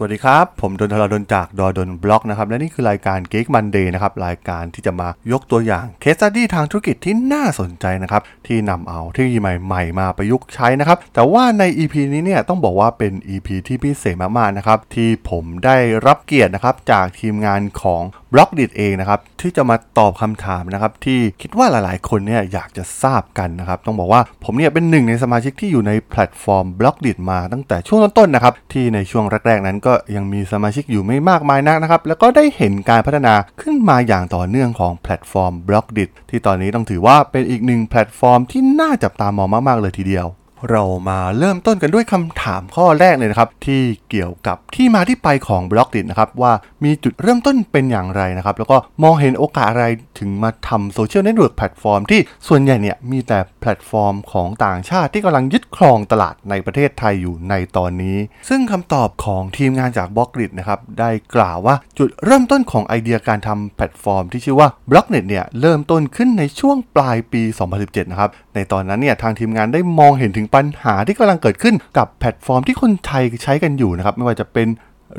สวัสดีครับ ผมดนทรดนจากดอดนบล็อกนะครับ และนี่คือรายการ Geek Monday นะครับ รายการที่จะมายกตัวอย่างเคสตัดดี้ทางธุรกิจที่น่าสนใจนะครับ ที่นำเอาเทคโนโลยีใหม่ๆ มาประยุกต์ใช้นะครับ แต่ว่าใน EP นี้เนี่ยต้องบอกว่าเป็น EP ที่พิเศษมากๆนะครับ ที่ผมได้รับเกียรตินะครับจากทีมงานของ Blockdit เองนะครับที่จะมาตอบคำถามนะครับที่คิดว่าหลายๆ คนเนี่ยอยากจะทราบกันนะครับต้องบอกว่าผมเนี่ยเป็นหนึ่งในสมาชิกที่อยู่ในแพลตฟอร์ม Blockdit มาตั้งแต่ช่วงต้นๆนะครับที่ในช่วงแรกๆ นั้นก็ยังมีสมาชิกอยู่ไม่มากมายนักนะครับแล้วก็ได้เห็นการพัฒนาขึ้นมาอย่างต่อเนื่องของแพลตฟอร์ม Blockdit ที่ตอนนี้ต้องถือว่าเป็นอีกหนึ่งแพลตฟอร์มที่น่าจับตามองมากๆเลยทีเดียว เรามาเริ่มต้นกันด้วยคำถามข้อแรกเลยนะครับ ที่เกี่ยวกับที่มาที่ไปของ Blockdit นะครับว่ามีจุดเริ่มต้นเป็นอย่างไรนะครับ แล้วก็มองเห็นโอกาสอะไร ถึงมาทำโซเชียลเน็ตเวิร์กแพลตฟอร์มที่ส่วนใหญ่เนี่ยมีแต่แพลตฟอร์มของต่างชาติที่กำลังยึดครองตลาดในประเทศไทยอยู่ในตอนนี้ ซึ่งคำตอบของทีมงานจาก Blockdit นะครับได้กล่าวว่าจุดเริ่มต้นของไอเดียการทำแพลตฟอร์มที่ชื่อว่า Blockdit เนี่ยเริ่มต้นขึ้นในช่วงปลายปี 2017 นะครับ ในตอนนั้นเนี่ยทางทีมงานได้มองเห็นถึงปัญหาที่กำลังเกิดขึ้นกับแพลตฟอร์มที่คนไทยใช้กันอยู่นะครับไม่ว่าจะเป็น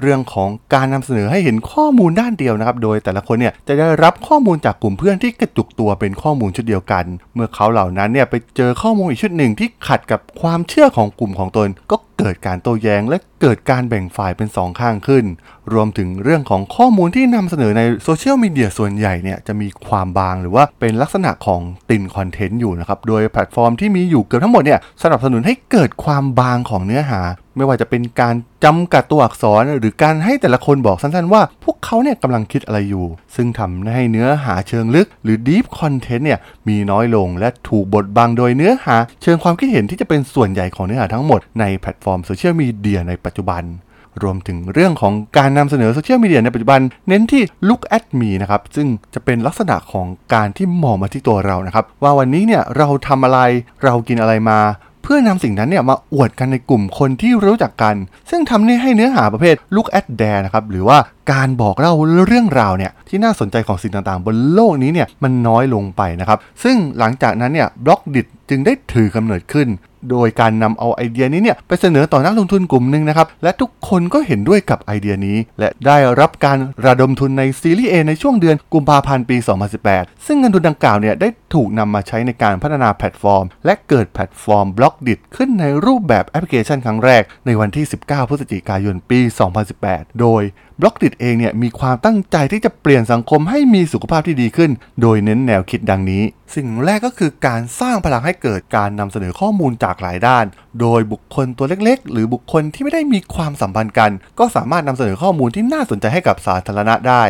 เรื่องของการนำเสนอให้เห็นข้อมูลด้านเดียวนะครับ โดยแต่ละคนเนี่ยจะได้รับข้อมูลจากกลุ่มเพื่อนที่กระจุกตัวเป็นข้อมูลชุดเดียวกัน เมื่อเขาเหล่านั้นเนี่ยไปเจอข้อมูลอีกชุดหนึ่งที่ขัดกับความเชื่อของกลุ่มของตน ก็เกิดการโต้แย้ง และเกิดการแบ่งฝ่ายเป็นสองข้างขึ้น รวมถึงเรื่องของข้อมูลที่นำเสนอในโซเชียลมีเดียส่วนใหญ่เนี่ยจะมีความบางหรือว่าเป็นลักษณะของthin content อยู่นะครับ โดยแพลตฟอร์มที่มีอยู่เกือบทั้งหมดเนี่ยสนับสนุนให้เกิดความบางของเนื้อหาไม่ว่าจะเป็นการจำกัดตัวอักษรหรือการให้แต่ละคนบอกสั้นๆว่า พวกเขาเนี่ยกำลังคิดอะไรอยู่ ซึ่งทำให้เนื้อหาเชิงลึก หรือ deep content เนี่ยมีน้อยลงและถูกบดบังโดยเนื้อหา เชิงความคิดเห็นที่จะเป็นส่วนใหญ่ของเนื้อหาทั้งหมดในแพลตฟอร์มโซเชียลมีเดียในปัจจุบันรวมถึงเรื่องของการนำเสนอโซเชียลมีเดียในปัจจุบัน เน้นที่ look at me นะครับ ซึ่งจะเป็นลักษณะของการที่มองมาที่ตัวเรานะครับ ว่าวันนี้เนี่ยเราทำอะไรเรากินอะไรมา เพื่อนำสิ่งนั้นเนี่ยมาอวดกันในกลุ่มคนที่รู้จักกัน ซึ่งทำให้เนื้อหาประเภท look at there นะครับหรือว่าการบอกเล่าเรื่องราวเนี่ยที่น่าสนใจของสิ่งต่างๆ บนโลกนี้เนี่ยมันน้อยลงไปนะครับซึ่งหลังจากนั้นเนี่ยบล็อกดิ จึงได้ถือกำเนิดขึ้น โดยการนำเอาไอเดียนี้เนี่ยไปเสนอต่อนักลงทุนกลุ่มหนึ่งนะครับ และทุกคนก็เห็นด้วยกับไอเดียนี้ และได้รับการระดมทุนในซีรีส์ A ในช่วงเดือนกุมภาพันธ์ปี 2018 ซึ่งเงินทุนดังกล่าวเนี่ยได้ถูกนำมาใช้ในการพัฒนาแพลตฟอร์ม และเกิดแพลตฟอร์ม Blockdit ขึ้นในรูปแบบแอปพลิเคชันครั้งแรกในวันที่ 19 พฤศจิกายนปี 2018 โดย Blockdit เองเนี่ยมีความตั้งใจที่จะเปลี่ยนสังคมให้มีสุขภาพที่ดีขึ้น โดยเน้นแนวคิดดังนี้ สิ่งแรกก็คือการสร้างพลังให้เกิดการนำเสนอข้อมูลจากหลายด้าน โดยบุคคลตัวเล็กๆ หรือบุคคลที่ไม่ได้มีความสัมพันธ์กัน ก็สามารถนำเสนอข้อมูลที่น่าสนใจให้กับสาธารณะได้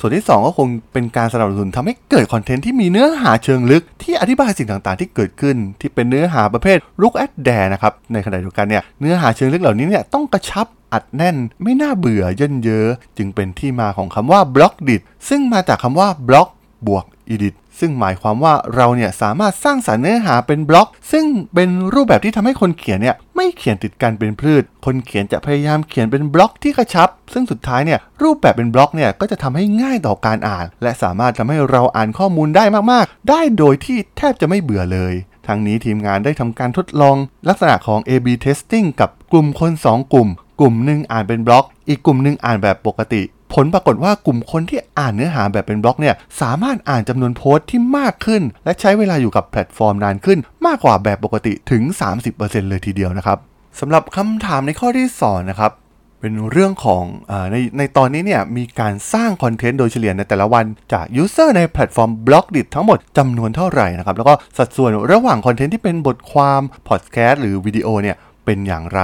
ส่วนที่ 2 ก็คงเป็นการสนับสนุนทำให้เกิดคอนเทนต์ที่มีเนื้อหาเชิงลึก ที่อธิบายสิ่งต่างๆ ที่เกิดขึ้น ที่เป็นเนื้อหาประเภท look at that นะครับในขณะเดียวกันเนี่ยเนื้อหาเชิงลึกเหล่านี้เนี่ยต้องกระชับอัดแน่นไม่น่าเบื่อเยิ่นเย้อจึงเป็นที่มาของคำว่า Blockdit ซึ่งมาจากคำว่าบล็อกบวก edit ซึ่งหมายความว่าเราเนี่ยสามารถสร้างสรรค์เนื้อหาเป็นบล็อก ซึ่งเป็นรูปแบบที่ทำให้คนเขียนเนี่ยไม่เขียนติดกันเป็นพืช คนเขียนจะพยายามเขียนเป็นบล็อกที่กระชับ ซึ่งสุดท้ายเนี่ยรูปแบบเป็นบล็อกเนี่ยก็จะทำให้ง่ายต่อการอ่าน และสามารถทำให้เราอ่านข้อมูลได้มากๆ ได้โดยที่แทบจะไม่เบื่อเลยทั้งนี้ทีมงานได้ทำการทดลองลักษณะของ A/B testing กับกลุ่มคน 2 กลุ่ม กลุ่มหนึ่งอ่านเป็นบล็อก อีกกลุ่มหนึ่งอ่านแบบปกติ ผลปรากฏว่ากลุ่มคนที่อ่านเนื้อหาแบบเป็นบล็อกเนี่ยสามารถอ่านจำนวนโพสต์ที่มากขึ้น และใช้เวลาอยู่กับแพลตฟอร์มนานขึ้น มากกว่าแบบปกติถึง 30%เลยทีเดียวนะครับสำหรับคำถามในข้อที่2นะครับเป็นเรื่องของอในในตอนนี้เนี่ยมีการสร้างคอนเทนต์โดยเฉลี่ยในแต่ละวันจาก user ในแพลตฟอร์ม Blockdit ทั้งหมดจำนวนเท่าไหร่นะครับแล้วก็สัดส่วนระหว่างคอนเทนต์ที่เป็นบทความพอดแคสต์หรือวิดีโอเนี่ยเป็นอย่างไร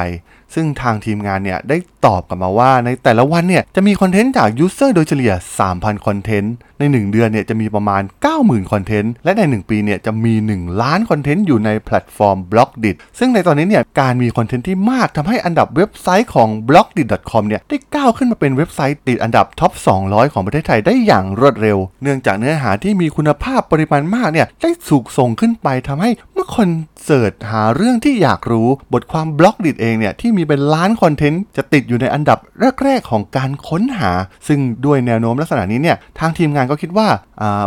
ซึ่งทางทีมงานเนี่ยได้ตอบกลับมาว่าในแต่ละวันเนี่ยจะมีคอนเทนต์จาก user โดยเฉลี่ย 3,000 คอนเทนต์ ใน 1 เดือนเนี่ยจะมีประมาณ 90,000 คอนเทนต์ และใน 1 ปีเนี่ยจะมี 1 ล้านคอนเทนต์อยู่ในแพลตฟอร์ม b l o k d i t ซึ่งในตอนนี้เนี่ยการมีคอนเทนต์ที่มากทำให้อันดับเว็บไซต์ของ b l o k d i t c o m เนี่ยได้ก้าวขึ้นมาเป็นเว็บไซต์ติดอันดับ top 200 ของประเทศไทยได้อย่างรวดเร็ว เนื่องจากเนื้อหาที่มีคุณภาพปริมาณมากเนี่ยได้ถูกส่งขึ้นไปทำให้ คน search หาเรื่องที่อยากรู้บทความ Blockdit เองเนี่ยที่มีเป็นล้านคอนเทนต์จะติดอยู่ในอันดับแรกๆของการค้นหา ซึ่งด้วยแนวโน้มลักษณะนี้เนี่ยทางทีมงานก็คิดว่า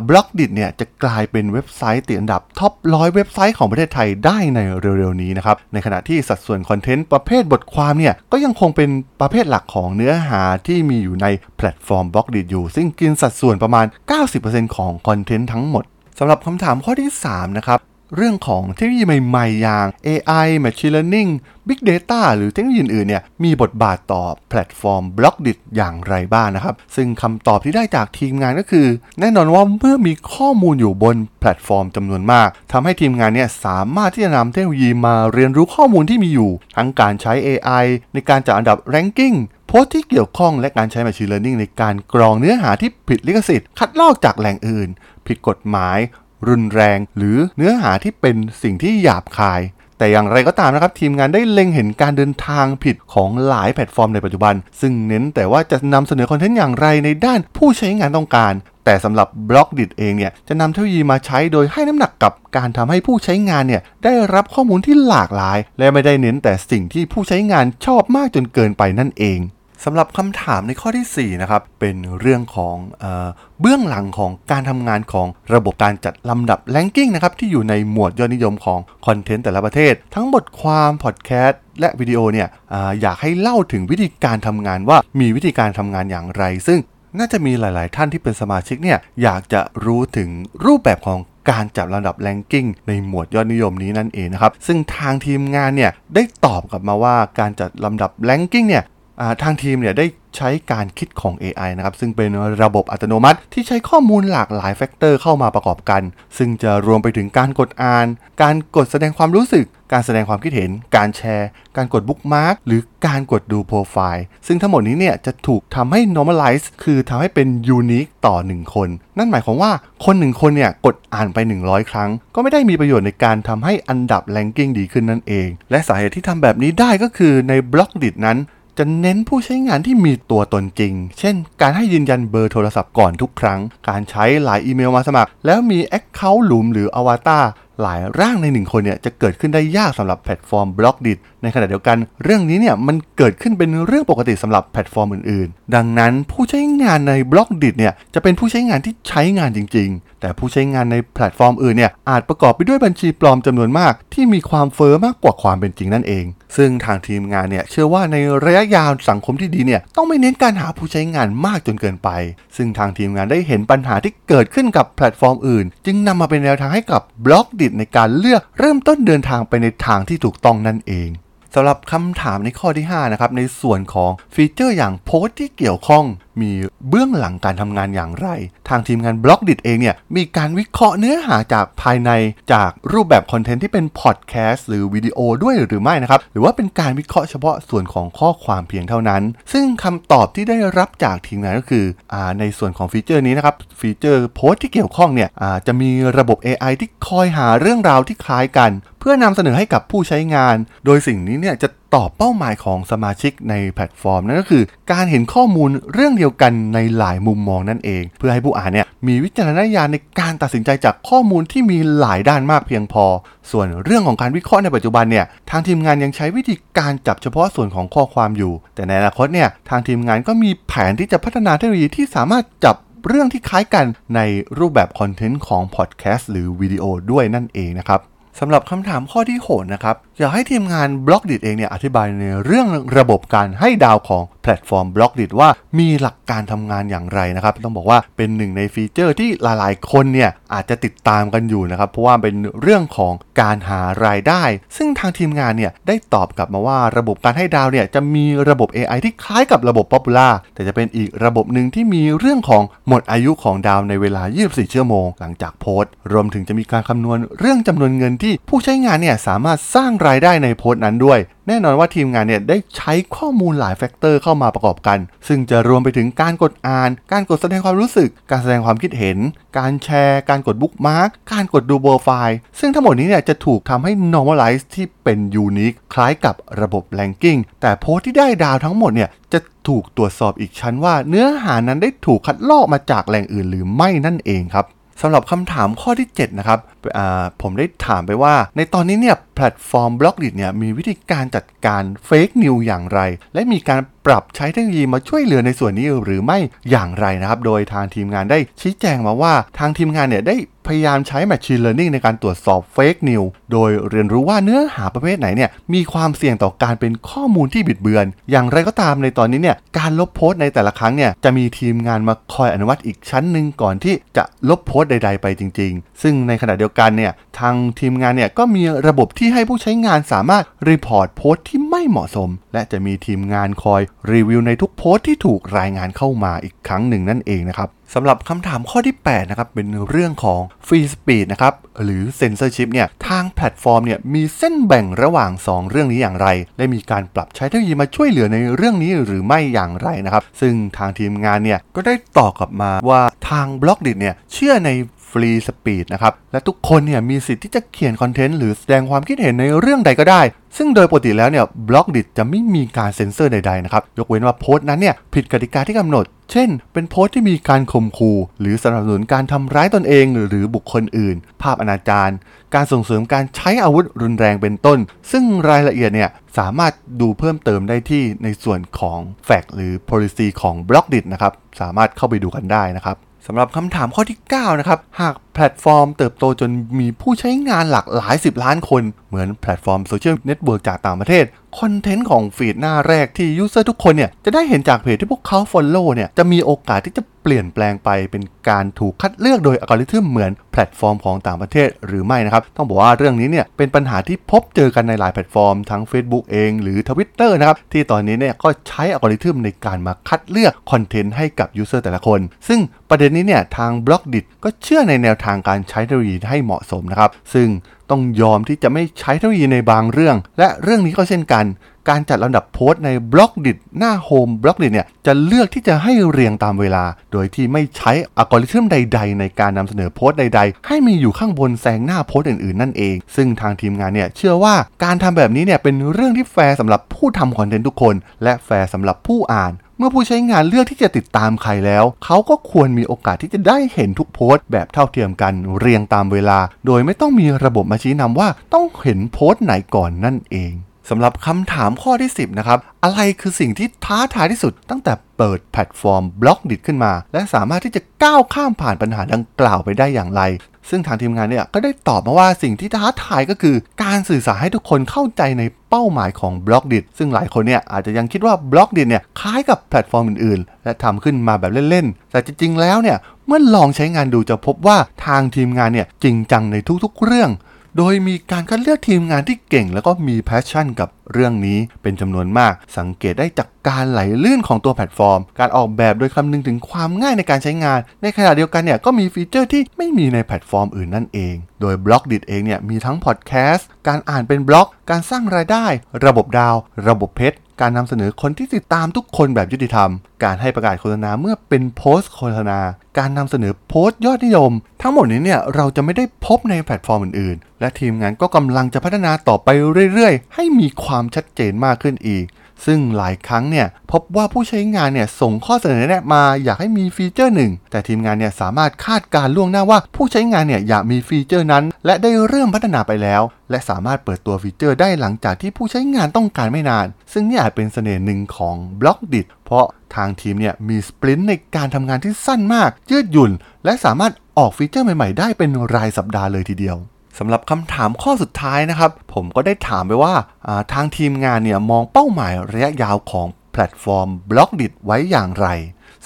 Blockdit เนี่ยจะกลายเป็นเว็บไซต์ติดอันดับ top ร้อยเว็บไซต์ของประเทศไทยได้ในเร็วๆนี้นะครับในขณะที่สัดส่วนคอนเทนต์ประเภทบทความเนี่ยก็ยังคงเป็นประเภทหลักของเนื้อหาที่มีอยู่ในแพลตฟอร์ม Blockdit อยู่ ซึ่งกินสัดส่วนประมาณ 90%ของคอนเทนต์ทั้งหมดสำหรับคำถามข้อที่ 3 นะครับ เรื่องของเทคโนโลยีใหม่ๆ อย่าง AI Machine Learning Big Data หรือเทคโนโลยีอื่นเนี่ยมีบทบาทต่อแพลตฟอร์ม b l o c k d i t อย่างไรบ้างนะครับ ซึ่งคำตอบที่ได้จากทีมงานก็คือ แน่นอนว่าเมื่อมีข้อมูลอยู่บนแพลตฟอร์มจำนวนมากทำให้ทีมงานเนี่ยสามารถที่จะนำเทคโนโลยีมาเรียนรู้ข้อมูลที่มีอยู่ ทั้งการใช้ AI ในการจัดอันดับ ranking โพสต์ที่เกี่ยวข้องและการใช้ Machine Learning ในการกรองเนื้อหาที่ผิดลิขสิทธิ์ คัดลอกจากแหล่งอื่น ผิดกฎหมาย รุนแรง หรือเนื้อหาที่เป็นสิ่งที่หยาบคาย แต่อย่างไรก็ตามนะครับทีมงานได้เล็งเห็นการเดินทางผิดของหลายแพลตฟอร์มในปัจจุบัน ซึ่งเน้นแต่ว่าจะนำเสนอคอนเทนต์อย่างไรในด้านผู้ใช้งานต้องการแต่สำหรับ Blockdit เองเนี่ยจะนำเทคโนโลยีมาใช้โดยให้น้ำหนักกับการทำให้ผู้ใช้งานเนี่ยได้รับข้อมูลที่หลากหลาย และไม่ได้เน้นแต่สิ่งที่ผู้ใช้งานชอบมากจนเกินไปนั่นเอง สำหรับคำถามในข้อที่ 4 นะครับ เป็นเรื่องของเอเบื้องหลังของการทำงานของระบบการจัดลำดับ ranking นะครับที่อยู่ในหมวดยอดนิยมของคอนเทนต์แต่ละประเทศ ทั้งบทความพอดแคสต์และวิดีโอเนี่ยออยากให้เล่าถึงวิธีการทำงานว่ามีวิธีการทำงานอย่างไร ซึ่งน่าจะมีหลาย ๆ ท่านที่เป็นสมาชิกเนี่ยอยากจะรู้ถึงรูปแบบของการจัดลำดับ ranking ในหมวดยอดนิยมนี้นั่นเองนะครับ ซึ่งทางทีมงานเนี่ยได้ตอบกลับมาว่าการจัดลำดับ ranking เนี่ย ทางทีมเนี่ยได้ใช้การคิดของ AI นะครับ ซึ่งเป็นระบบอัตโนมัติที่ใช้ข้อมูลหลากหลาย factor เข้ามาประกอบกัน ซึ่งจะรวมไปถึงการกดอ่าน การกดแสดงความรู้สึก การแสดงความคิดเห็น การแชร์ การกด bookmark หรือการกดดูโปรไฟล์ ซึ่งทั้งหมดนี้เนี่ยจะถูกทำให้ normalize คือทำให้เป็น unique ต่อ 1 คน นั่นหมายความว่าคนหนึ่งคนเนี่ยกดอ่านไป 100 ครั้ง ก็ไม่ได้มีประโยชน์ในการทำให้อันดับ ranking ดีขึ้นนั่นเอง และสาเหตุที่ทำแบบนี้ได้ก็คือใน Blockdit นั้น จะเน้นผู้ใช้งานที่มีตัวตนจริง เช่น การให้ยืนยันเบอร์โทรศัพท์ก่อนทุกครั้ง การใช้หลายอีเมลมาสมัคร แล้วมี account หลุมหรืออวตารหลายร่างในหนึ่งคนเนี่ยจะเกิดขึ้นได้ยากสำหรับแพลตฟอร์ม Blockdit ในขณะเดียวกัน เรื่องนี้เนี่ยมันเกิดขึ้นเป็นเรื่องปกติสำหรับแพลตฟอร์มอื่นๆ ดังนั้นผู้ใช้งานใน Blockdit เนี่ยจะเป็นผู้ใช้งานที่ใช้งานจริง ๆ แต่ผู้ใช้งานในแพลตฟอร์มอื่นเนี่ยอาจประกอบไปด้วยบัญชีปลอมจำนวนมาก ที่มีความเฟ้อมากกว่าความเป็นจริงนั่นเอง ซึ่งทางทีมงานเนี่ยเชื่อว่าในระยะยาวสังคมที่ดีเนี่ยต้องไม่เน้นการหาผู้ใช้งานมากจนเกินไป ซึ่งทางทีมงานได้เห็นปัญหาที่เกิดขึ้นกับแพลตฟอร์มอื่น จึงนำมาเป็นแนวทางให้กับ Blockdit ในการเลือกเริ่มต้นเดินทางไปในทางที่ถูกต้องนั่นเองสำหรับคำถามในข้อที่ 5 นะครับ ในส่วนของฟีเจอร์อย่างโพสต์ที่เกี่ยวข้องมีเบื้องหลังการทำงานอย่างไร ทางทีมงาน Blockdit เองเนี่ยมีการวิเคราะห์เนื้อหาจากภายในจากรูปแบบคอนเทนต์ที่เป็นพอดแคสต์หรือวิดีโอด้วยหรือไม่นะครับ หรือว่าเป็นการวิเคราะห์เฉพาะส่วนของข้อความเพียงเท่านั้น ซึ่งคำตอบที่ได้รับจากทีมงานก็คืออในส่วนของฟีเจอร์นี้นะครับฟีเจอร์โพสต์ที่เกี่ยวข้องเนี่ยจะมีระบบ AI ที่คอยหาเรื่องราวที่คล้ายกัน เพื่อนำเสนอให้กับผู้ใช้งาน โดยสิ่งนี้เนี่ยจะ ตอบเป้าหมายของสมาชิกในแพลตฟอร์มนั่นก็คือ การเห็นข้อมูลเรื่องเดียวกันในหลายมุมมองนั่นเอง เพื่อให้ผู้อ่านเนี่ยมีวิจารณญาณในการตัดสินใจจากข้อมูลที่มีหลายด้านมากเพียงพอ ส่วนเรื่องของการวิเคราะห์ในปัจจุบันเนี่ยทางทีมงานยังใช้วิธีการจับเฉพาะส่วนของข้อความอยู่ แต่ในอนาคตเนี่ยทางทีมงานก็มีแผนที่จะพัฒนาเทคโนโลยีที่สามารถจับเรื่องที่คล้ายกันในรูปแบบคอนเทนต์ของพอดแคสต์หรือวิดีโอด้วยนั่นเองนะครับ สำหรับคำถามข้อที่6นะครับ อยากให้ทีมงาน Blockdit เองเนี่ยอธิบายในเรื่องระบบการให้ดาวของแพลตฟอร์ม Blockdit ว่ามีหลักการทำงานอย่างไรนะครับ ต้องบอกว่าเป็นหนึ่งในฟีเจอร์ที่หลายๆ คนเนี่ยอาจจะติดตามกันอยู่นะครับ เพราะว่าเป็นเรื่องของการหารายได้ ซึ่งทางทีมงานเนี่ยได้ตอบกลับมาว่าระบบการให้ดาวเนี่ยจะมีระบบ AI ที่คล้ายกับระบบ popular แต่จะเป็นอีกระบบหนึ่งที่มีเรื่องของหมดอายุของดาวในเวลา 24 ชั่วโมง หลังจากโพสต์ รวมถึงจะมีการคำนวณเรื่องจำนวนเงินที่ผู้ใช้งานเนี่ยสามารถสร้างรายได้ในโพสต์นั้นด้วย แน่นอนว่าทีมงานเนี่ยได้ใช้ข้อมูลหลาย factor เข้ามาประกอบกัน ซึ่งจะรวมไปถึงการกดอ่าน การกดแสดงความรู้สึก การแสดงความคิดเห็น การแชร์ การกด bookmark การกดดูโปรไฟล์ซึ่งทั้งหมดนี้เนี่ยจะถูกทำให้ normalize ที่เป็น unique คล้ายกับระบบ ranking แต่โพสต์ที่ได้ดาวทั้งหมดเนี่ยจะถูกตรวจสอบอีกชั้นว่าเนื้อหานั้นได้ถูกคัดลอกมาจากแหล่งอื่นหรือไม่นั่นเองครับ สำหรับคำถามข้อที่ 7 นะครับผมได้ถามไปว่า ในตอนนี้เนี่ยแพลตฟอร์ม Blockdit เนี่ยมีวิธีการจัดการ fake news อย่างไร และมีการปรับใช้เทคโนโลยีมาช่วยเหลือในส่วนนี้หรือไม่อย่างไรนะครับ โดยทางทีมงานได้ชี้แจงมาว่าทางทีมงานเนี่ยได้พยายามใช้ Machine Learning ในการตรวจสอบ fake news โดยเรียนรู้ว่าเนื้อหาประเภทไหนเนี่ยมีความเสี่ยงต่อการเป็นข้อมูลที่บิดเบือน อย่างไรก็ตามในตอนนี้เนี่ยการลบโพสต์ในแต่ละครั้งเนี่ยจะมีทีมงานมาคอยอนุมัติอีกชั้นหนึ่งก่อนที่จะลบโพสต์ใด ๆ ไปจริง ๆ ซึ่งในขณะเดียวกันเนี่ยทางทีมงานเนี่ยก็มีระบบที่ให้ผู้ใช้งานสามารถ report โพสต์ที่ไม่เหมาะสมและจะมีทีมงานคอยรีวิวในทุกโพสต์ที่ถูกรายงานเข้ามาอีกครั้งหนึ่งนั่นเองนะครับสำหรับคำถามข้อที่ 8 นะครับ เป็นเรื่องของ Free Speech นะครับ หรือ Censorship เนี่ย ทางแพลตฟอร์มเนี่ย มีเส้นแบ่งระหว่าง 2 เรื่องนี้อย่างไรและมีการปรับใช้เทคโนโลยีมาช่วยเหลือในเรื่องนี้หรือไม่อย่างไรนะครับ ซึ่งทางทีมงานเนี่ย ก็ได้ตอบกลับมาว่าทาง Blockdit เนี่ย เชื่อใน Free Speech นะครับ และทุกคนเนี่ยมีสิทธิ์ที่จะเขียนคอนเทนต์หรือแสดงความคิดเห็นในเรื่องใดก็ได้ ซึ่งโดยปกติแล้วเนี่ย Blockdit จะไม่มีการเซ็นเซอร์ใดๆนะครับ ยกเว้นว่าโพสต์นั้นเนี่ยผิดกติกาที่กำหนด เช่น เป็นโพสต์ที่มีการข่มขู่หรือสนับสนุนการทำร้ายตนเอง หรือบุคคลอื่น ภาพอนาจารการส่งเสริมการใช้อาวุธรุนแรงเป็นต้น ซึ่งรายละเอียดเนี่ยสามารถดูเพิ่มเติมได้ที่ในส่วนของ FAQ หรือ policy ของ Blockdit นะครับ สามารถเข้าไปดูกันได้นะครับ สำหรับคำถามข้อที่ 9 นะครับ หากแพลตฟอร์มเติบโตจนมีผู้ใช้งานหลากหลาย 10 ล้านคน เหมือนแพลตฟอร์มโซเชียลเน็ตเวิร์กจากต่างประเทศ คอนเทนต์ของ feed หน้าแรกที่ user ทุกคนเนี่ย จะได้เห็นจากเพจที่พวกเขา follow เนี่ย จะมีโอกาสที่จะเปลี่ยนแปลงไปเป็นการถูกคัดเลือกโดยอัลกอริทึมเหมือนแพลตฟอร์มของต่างประเทศหรือไม่นะครับ ต้องบอกว่าเรื่องนี้เนี่ยเป็นปัญหาที่พบเจอกันในหลายแพลตฟอร์มทั้ง Facebook เองหรือ Twitter นะครับที่ตอนนี้เนี่ยก็ใช้อัลกอริทึมในการมาคัดเลือกคอนเทนต์ให้กับ user แต่ละคน ซึ่งประเด็นนี้เนี่ยทาง Blockdit ก็เชื่อในแนวทางการใช้เทคโนโลยีให้เหมาะสมนะครับ ซึ่งต้องยอมที่จะไม่ใช้เทคโนโลยีในบางเรื่อง และเรื่องนี้ก็เช่นกัน การจัดลำดับโพสต์ใน Blockdit หน้า home Blockdit เนี่ยจะเลือกที่จะให้เรียงตามเวลา โดยที่ไม่ใช้อัลกอริทึมใด ๆ ในการนำเสนอโพสต์ใด ๆ ให้มีอยู่ข้างบนแซงหน้าโพสต์อื่นๆนั่นเอง ซึ่งทางทีมงานเนี่ยเชื่อว่าการทำแบบนี้เนี่ยเป็นเรื่องที่แฟร์สำหรับผู้ทำคอนเทนต์ทุกคน และแฟร์สำหรับผู้อ่าน เมื่อผู้ใช้งานเลือกที่จะติดตามใครแล้ว เขาก็ควรมีโอกาสที่จะได้เห็นทุกโพสต์แบบเท่าเทียมกันเรียงตามเวลา โดยไม่ต้องมีระบบมาชี้นำว่าต้องเห็นโพสต์ไหนก่อนนั่นเอง สำหรับคำถามข้อที่ 10 นะครับ อะไรคือสิ่งที่ท้าทายที่สุดตั้งแต่เปิดแพลตฟอร์ม Blockdit ขึ้นมา และสามารถที่จะก้าวข้ามผ่านปัญหาดังกล่าวไปได้อย่างไร ซึ่งทางทีมงานเนี่ยก็ได้ตอบมาว่าสิ่งที่ท้าทายก็คือ การสื่อสารให้ทุกคนเข้าใจในเป้าหมายของ Blockdit ซึ่งหลายคนเนี่ยอาจจะยังคิดว่า Blockdit เนี่ยคล้ายกับแพลตฟอร์มอื่นๆ และทำขึ้นมาแบบเล่นๆ แต่จริงๆแล้วเนี่ยเมื่อลองใช้งานดูจะพบว่าทางทีมงานเนี่ยจริงจังในทุกๆ เรื่อง โดยมีการคัดเลือกทีมงานที่เก่งแล้วก็มี passion กับ เรื่องนี้เป็นจำนวนมาก สังเกตได้จากการไหลลื่นของตัวแพลตฟอร์ม การออกแบบโดยคำนึงถึงความง่ายในการใช้งาน ในขณะเดียวกันเนี่ยก็มีฟีเจอร์ที่ไม่มีในแพลตฟอร์มอื่นนั่นเอง โดย Blockdit เองเนี่ยมีทั้งพอดแคสต์การอ่านเป็นบล็อก การสร้างรายได้ ระบบดาว ระบบเพชรการนำเสนอคนที่ติดตามทุกคนแบบยุติธรรม การให้ประกาศโฆษณาเมื่อเป็นโพสต์โฆษณา การนำเสนอโพสต์ยอดนิยม ทั้งหมดนี้เนี่ยเราจะไม่ได้พบในแพลตฟอร์มอื่นๆ และทีมงานก็กำลังจะพัฒนาต่อไปเรื่อยๆ ให้มีความชัดเจนมากขึ้นอีก ซึ่งหลายครั้งเนี่ยพบว่าผู้ใช้งานเนี่ยส่งข้อเสนอแนะมาอยากให้มีฟีเจอร์หนึ่ง แต่ทีมงานเนี่ยสามารถคาดการณ์ล่วงหน้าว่าผู้ใช้งานเนี่ยอยากมีฟีเจอร์นั้น และได้เริ่มพัฒนาไปแล้ว และสามารถเปิดตัวฟีเจอร์ได้หลังจากที่ผู้ใช้งานต้องการไม่นาน ซึ่งนี่อาจเป็นเสน่ห์หนึ่งของ Blockdit เพราะทางทีมเนี่ยมี sprint ในการทำงานที่สั้นมาก ยืดหยุ่น และสามารถออกฟีเจอร์ใหม่ ๆ ได้เป็นรายสัปดาห์เลยทีเดียว สำหรับคำถามข้อสุดท้ายนะครับ ผมก็ได้ถามไปว่าทางทีมงานเนี่ยมองเป้าหมายระยะยาวของแพลตฟอร์ม Blockdit ไว้อย่างไร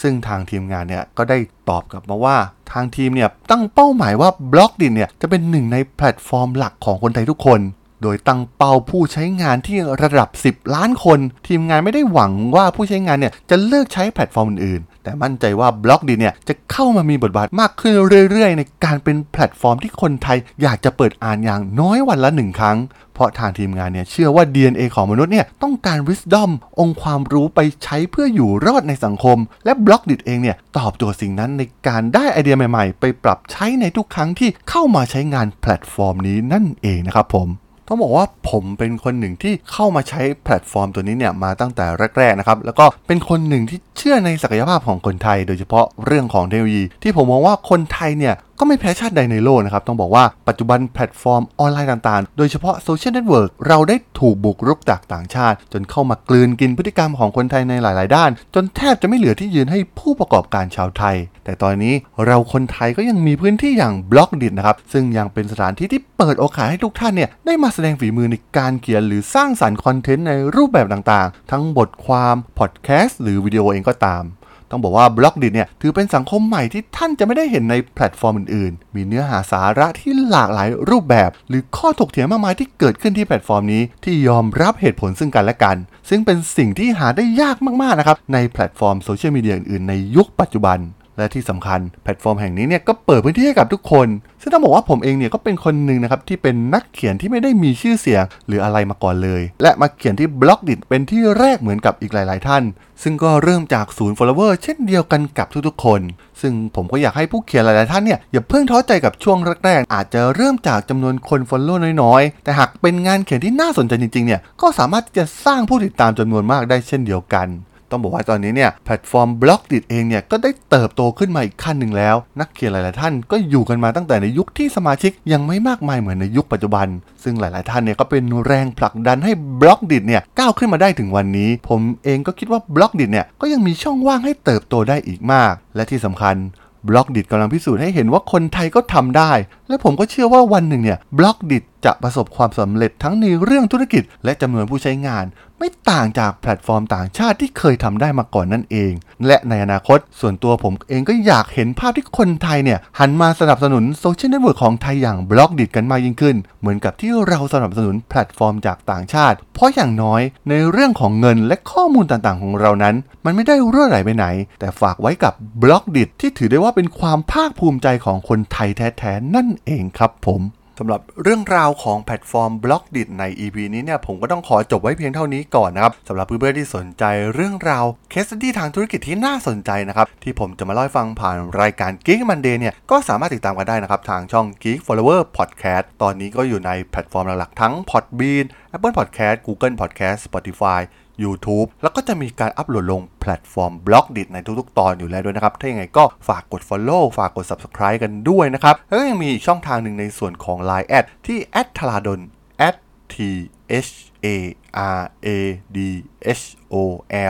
ซึ่งทางทีมงานเนี่ยก็ได้ตอบกลับมาว่าทางทีมเนี่ยตั้งเป้าหมายว่า Blockdit เนี่ยจะเป็นหนึ่งในแพลตฟอร์มหลักของคนไทยทุกคน โดยตั้งเป้าผู้ใช้งานที่ระดับ 10 ล้านคน ทีมงานไม่ได้หวังว่าผู้ใช้งานเนี่ยจะเลิกใช้แพลตฟอร์มอื่นๆ แต่มั่นใจว่า Blockdit เนี่ยจะเข้ามามีบทบาทมากขึ้นเรื่อยๆ ในการเป็นแพลตฟอร์มที่คนไทยอยากจะเปิดอ่านอย่างน้อยวันละหนึ่งครั้ง เพราะทางทีมงานเนี่ยเชื่อว่า DNA ของมนุษย์เนี่ยต้องการ wisdom องค์ความรู้ไปใช้เพื่ออยู่รอดในสังคม และ Blockdit เองเนี่ยตอบโจทย์สิ่งนั้นในการได้ไอเดียใหม่ๆ ไปปรับใช้ในทุกครั้งที่เข้ามาใช้งานแพลตฟอร์มนี้นั่นเองนะครับผม ต้องบอกว่าผมเป็นคนหนึ่งที่เข้ามาใช้แพลตฟอร์มตัวนี้เนี่ยมาตั้งแต่แรกๆนะครับแล้วก็เป็นคนหนึ่งที่เชื่อในศักยภาพของคนไทย โดยเฉพาะเรื่องของเทคโนโลยี ที่ผมมองว่าคนไทยเนี่ย ก็ไม่แพ้ชาติใดในโลกนะครับ ต้องบอกว่าปัจจุบันแพลตฟอร์มออนไลน์ต่างๆ โดยเฉพาะโซเชียลเน็ตเวิร์กเราได้ถูกบุกรุกจากต่างชาติ จนเข้ามากลืนกินพฤติกรรมของคนไทยในหลาย ๆ ด้าน จนแทบจะไม่เหลือที่ยืนให้ผู้ประกอบการชาวไทย แต่ตอนนี้เราคนไทยก็ยังมีพื้นที่อย่าง Blockdit นะครับซึ่งยังเป็นสถานที่ที่เปิดโอกาสให้ทุกท่านเนี่ยได้มาแสดงฝีมือในการเขียนหรือสร้างสรรค์คอนเทนต์ในรูปแบบต่างๆ ทั้งบทความพอดแคสต์หรือวิดีโอเองก็ตาม ต้องบอกว่า Blockdit เนี่ยถือเป็นสังคมใหม่ที่ท่านจะไม่ได้เห็นในแพลตฟอร์มอื่นๆ มีเนื้อหาสาระที่หลากหลายรูปแบบ หรือข้อถกเถียงมากมายที่เกิดขึ้นที่แพลตฟอร์มนี้ที่ยอมรับเหตุผลซึ่งกันและกัน ซึ่งเป็นสิ่งที่หาได้ยากมากๆนะครับในแพลตฟอร์มโซเชียลมีเดียอื่นๆในยุคปัจจุบัน และที่สำคัญแพลตฟอร์มแห่งนี้เนี่ยก็เปิดพื้นที่ให้กับทุกคน ซึ่งต้องบอกว่าผมเองเนี่ยก็เป็นคนหนึ่งนะครับที่เป็นนักเขียนที่ไม่ได้มีชื่อเสียงหรืออะไรมาก่อนเลย และมาเขียนที่ Blockdit เป็นที่แรกเหมือนกับอีกหลาย ๆ ท่าน ซึ่งก็เริ่มจากศูนย์ follower เช่นเดียวกันกับทุก ๆ คน ซึ่งผมก็อยากให้ผู้เขียนหลาย ๆ ท่านเนี่ยอย่าเพิ่งท้อใจกับช่วงแรก ๆ อาจจะเริ่มจากจำนวนคน follow น้อย ๆ แต่หากเป็นงานเขียนที่น่าสนใจจริง ๆ เนี่ยก็สามารถที่จะสร้างผู้ติดตามจำนวนมากได้เช่นเดียวกัน ต้องบอกว่าตอนนี้เนี่ยแพลตฟอร์ม Blockdit เองเนี่ยก็ได้เติบโตขึ้นมาอีกขั้นหนึ่งแล้ว นักเขียนหลายๆท่านก็อยู่กันมาตั้งแต่ในยุคที่สมาชิกยังไม่มากมายเหมือนในยุคปัจจุบัน ซึ่งหลาย ๆ ท่านเนี่ยก็เป็นแรงผลักดันให้ Blockdit เนี่ยก้าวขึ้นมาได้ถึงวันนี้ ผมเองก็คิดว่า Blockdit เนี่ยก็ยังมีช่องว่างให้เติบโตได้อีกมาก และที่สำคัญ Blockdit กำลังพิสูจน์ให้เห็นว่าคนไทยก็ทำได้ และผมก็เชื่อว่าวันหนึ่งเนี่ย Blockdit จะประสบความสำเร็จทั้งในเรื่องธุรกิจและจำนวนผู้ใช้งาน ไม่ต่างจากแพลตฟอร์มต่างชาติที่เคยทำได้มาก่อนนั่นเอง และในอนาคตส่วนตัวผมเองก็อยากเห็นภาพที่คนไทยเนี่ย หันมาสนับสนุนโซเชียลเน็ตเวิร์กของไทยอย่าง Blockdit กันมากยิ่งขึ้น เหมือนกับที่เราสนับสนุนแพลตฟอร์มจากต่างชาติ เพราะอย่างน้อยในเรื่องของเงินและข้อมูลต่างๆ ของเรานั้น มันไม่ได้รั่วไหลไปไหน แต่ฝากไว้กับ Blockdit ที่ถือได้ว่าเป็นความภาคภูมิใจของคนไทยแท้ๆนั่นเองครับผม สำหรับเรื่องราวของแพลตฟอร์มบล็อกดิใน EP นี้เนี่ยผมก็ต้องขอจบไว้เพียงเท่านี้ก่อนนะครับสำหรับเพื่อนๆที่สนใจเรื่องราว case study ทางธุรกิจที่น่าสนใจนะครับที่ผมจะมาเล่าให้ฟังผ่านรายการ Geek Monday เนี่ยก็สามารถติดตามกันได้นะครับทางช่อง Geek Forever Podcast ตอนนี้ก็อยู่ในแพลตฟอร์มหลักๆทั้ง Podbean Apple Podcast Google Podcast Spotify YouTube แล้วก็จะมีการอัปโหลดลงแพลตฟอร์ม Blockdit ในทุกๆ ตอนอยู่แล้วด้วยนะครับ ถ้าอย่างไรก็ฝากกด Follow ฝากกด Subscribe กันด้วยนะครับ แล้วก็ยังมีช่องทางหนึ่งในส่วนของ Line แอดที่ @tharadhol t h a r a d h o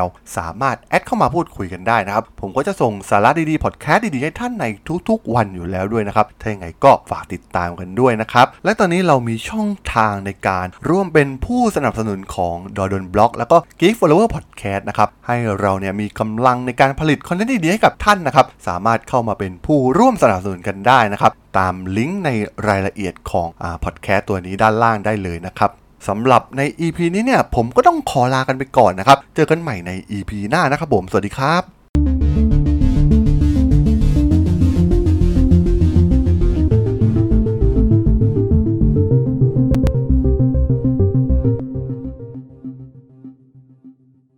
l สามารถแอดเข้ามาพูดคุยกันได้นะครับ ผมก็จะส่งสาระดีๆ พอดแคสต์ดีๆ ให้ท่านในทุกๆ วันอยู่แล้วด้วยนะครับ ถ้าอย่างไรก็ฝากติดตามกันด้วยนะครับ และตอนนี้เรามีช่องทางในการร่วมเป็นผู้สนับสนุนของดอดนบล็อกแล้วก็ Geek Flower Podcast นะครับ ให้เราเนี่ยมีกำลังในการผลิตคอนเทนต์ดีๆ ให้กับท่านนะครับ สามารถเข้ามาเป็นผู้ร่วมสนับสนุนกันได้นะครับ ตามลิงก์ในรายละเอียดของพอดแคสต์ตัวนี้ด้านล่างได้เลยนะครับ สำหรับใน EP นี้เนี่ยผมก็ต้องขอลากันไปก่อนนะครับ เจอกันใหม่ใน EP หน้านะครับผม สวัสดีครับ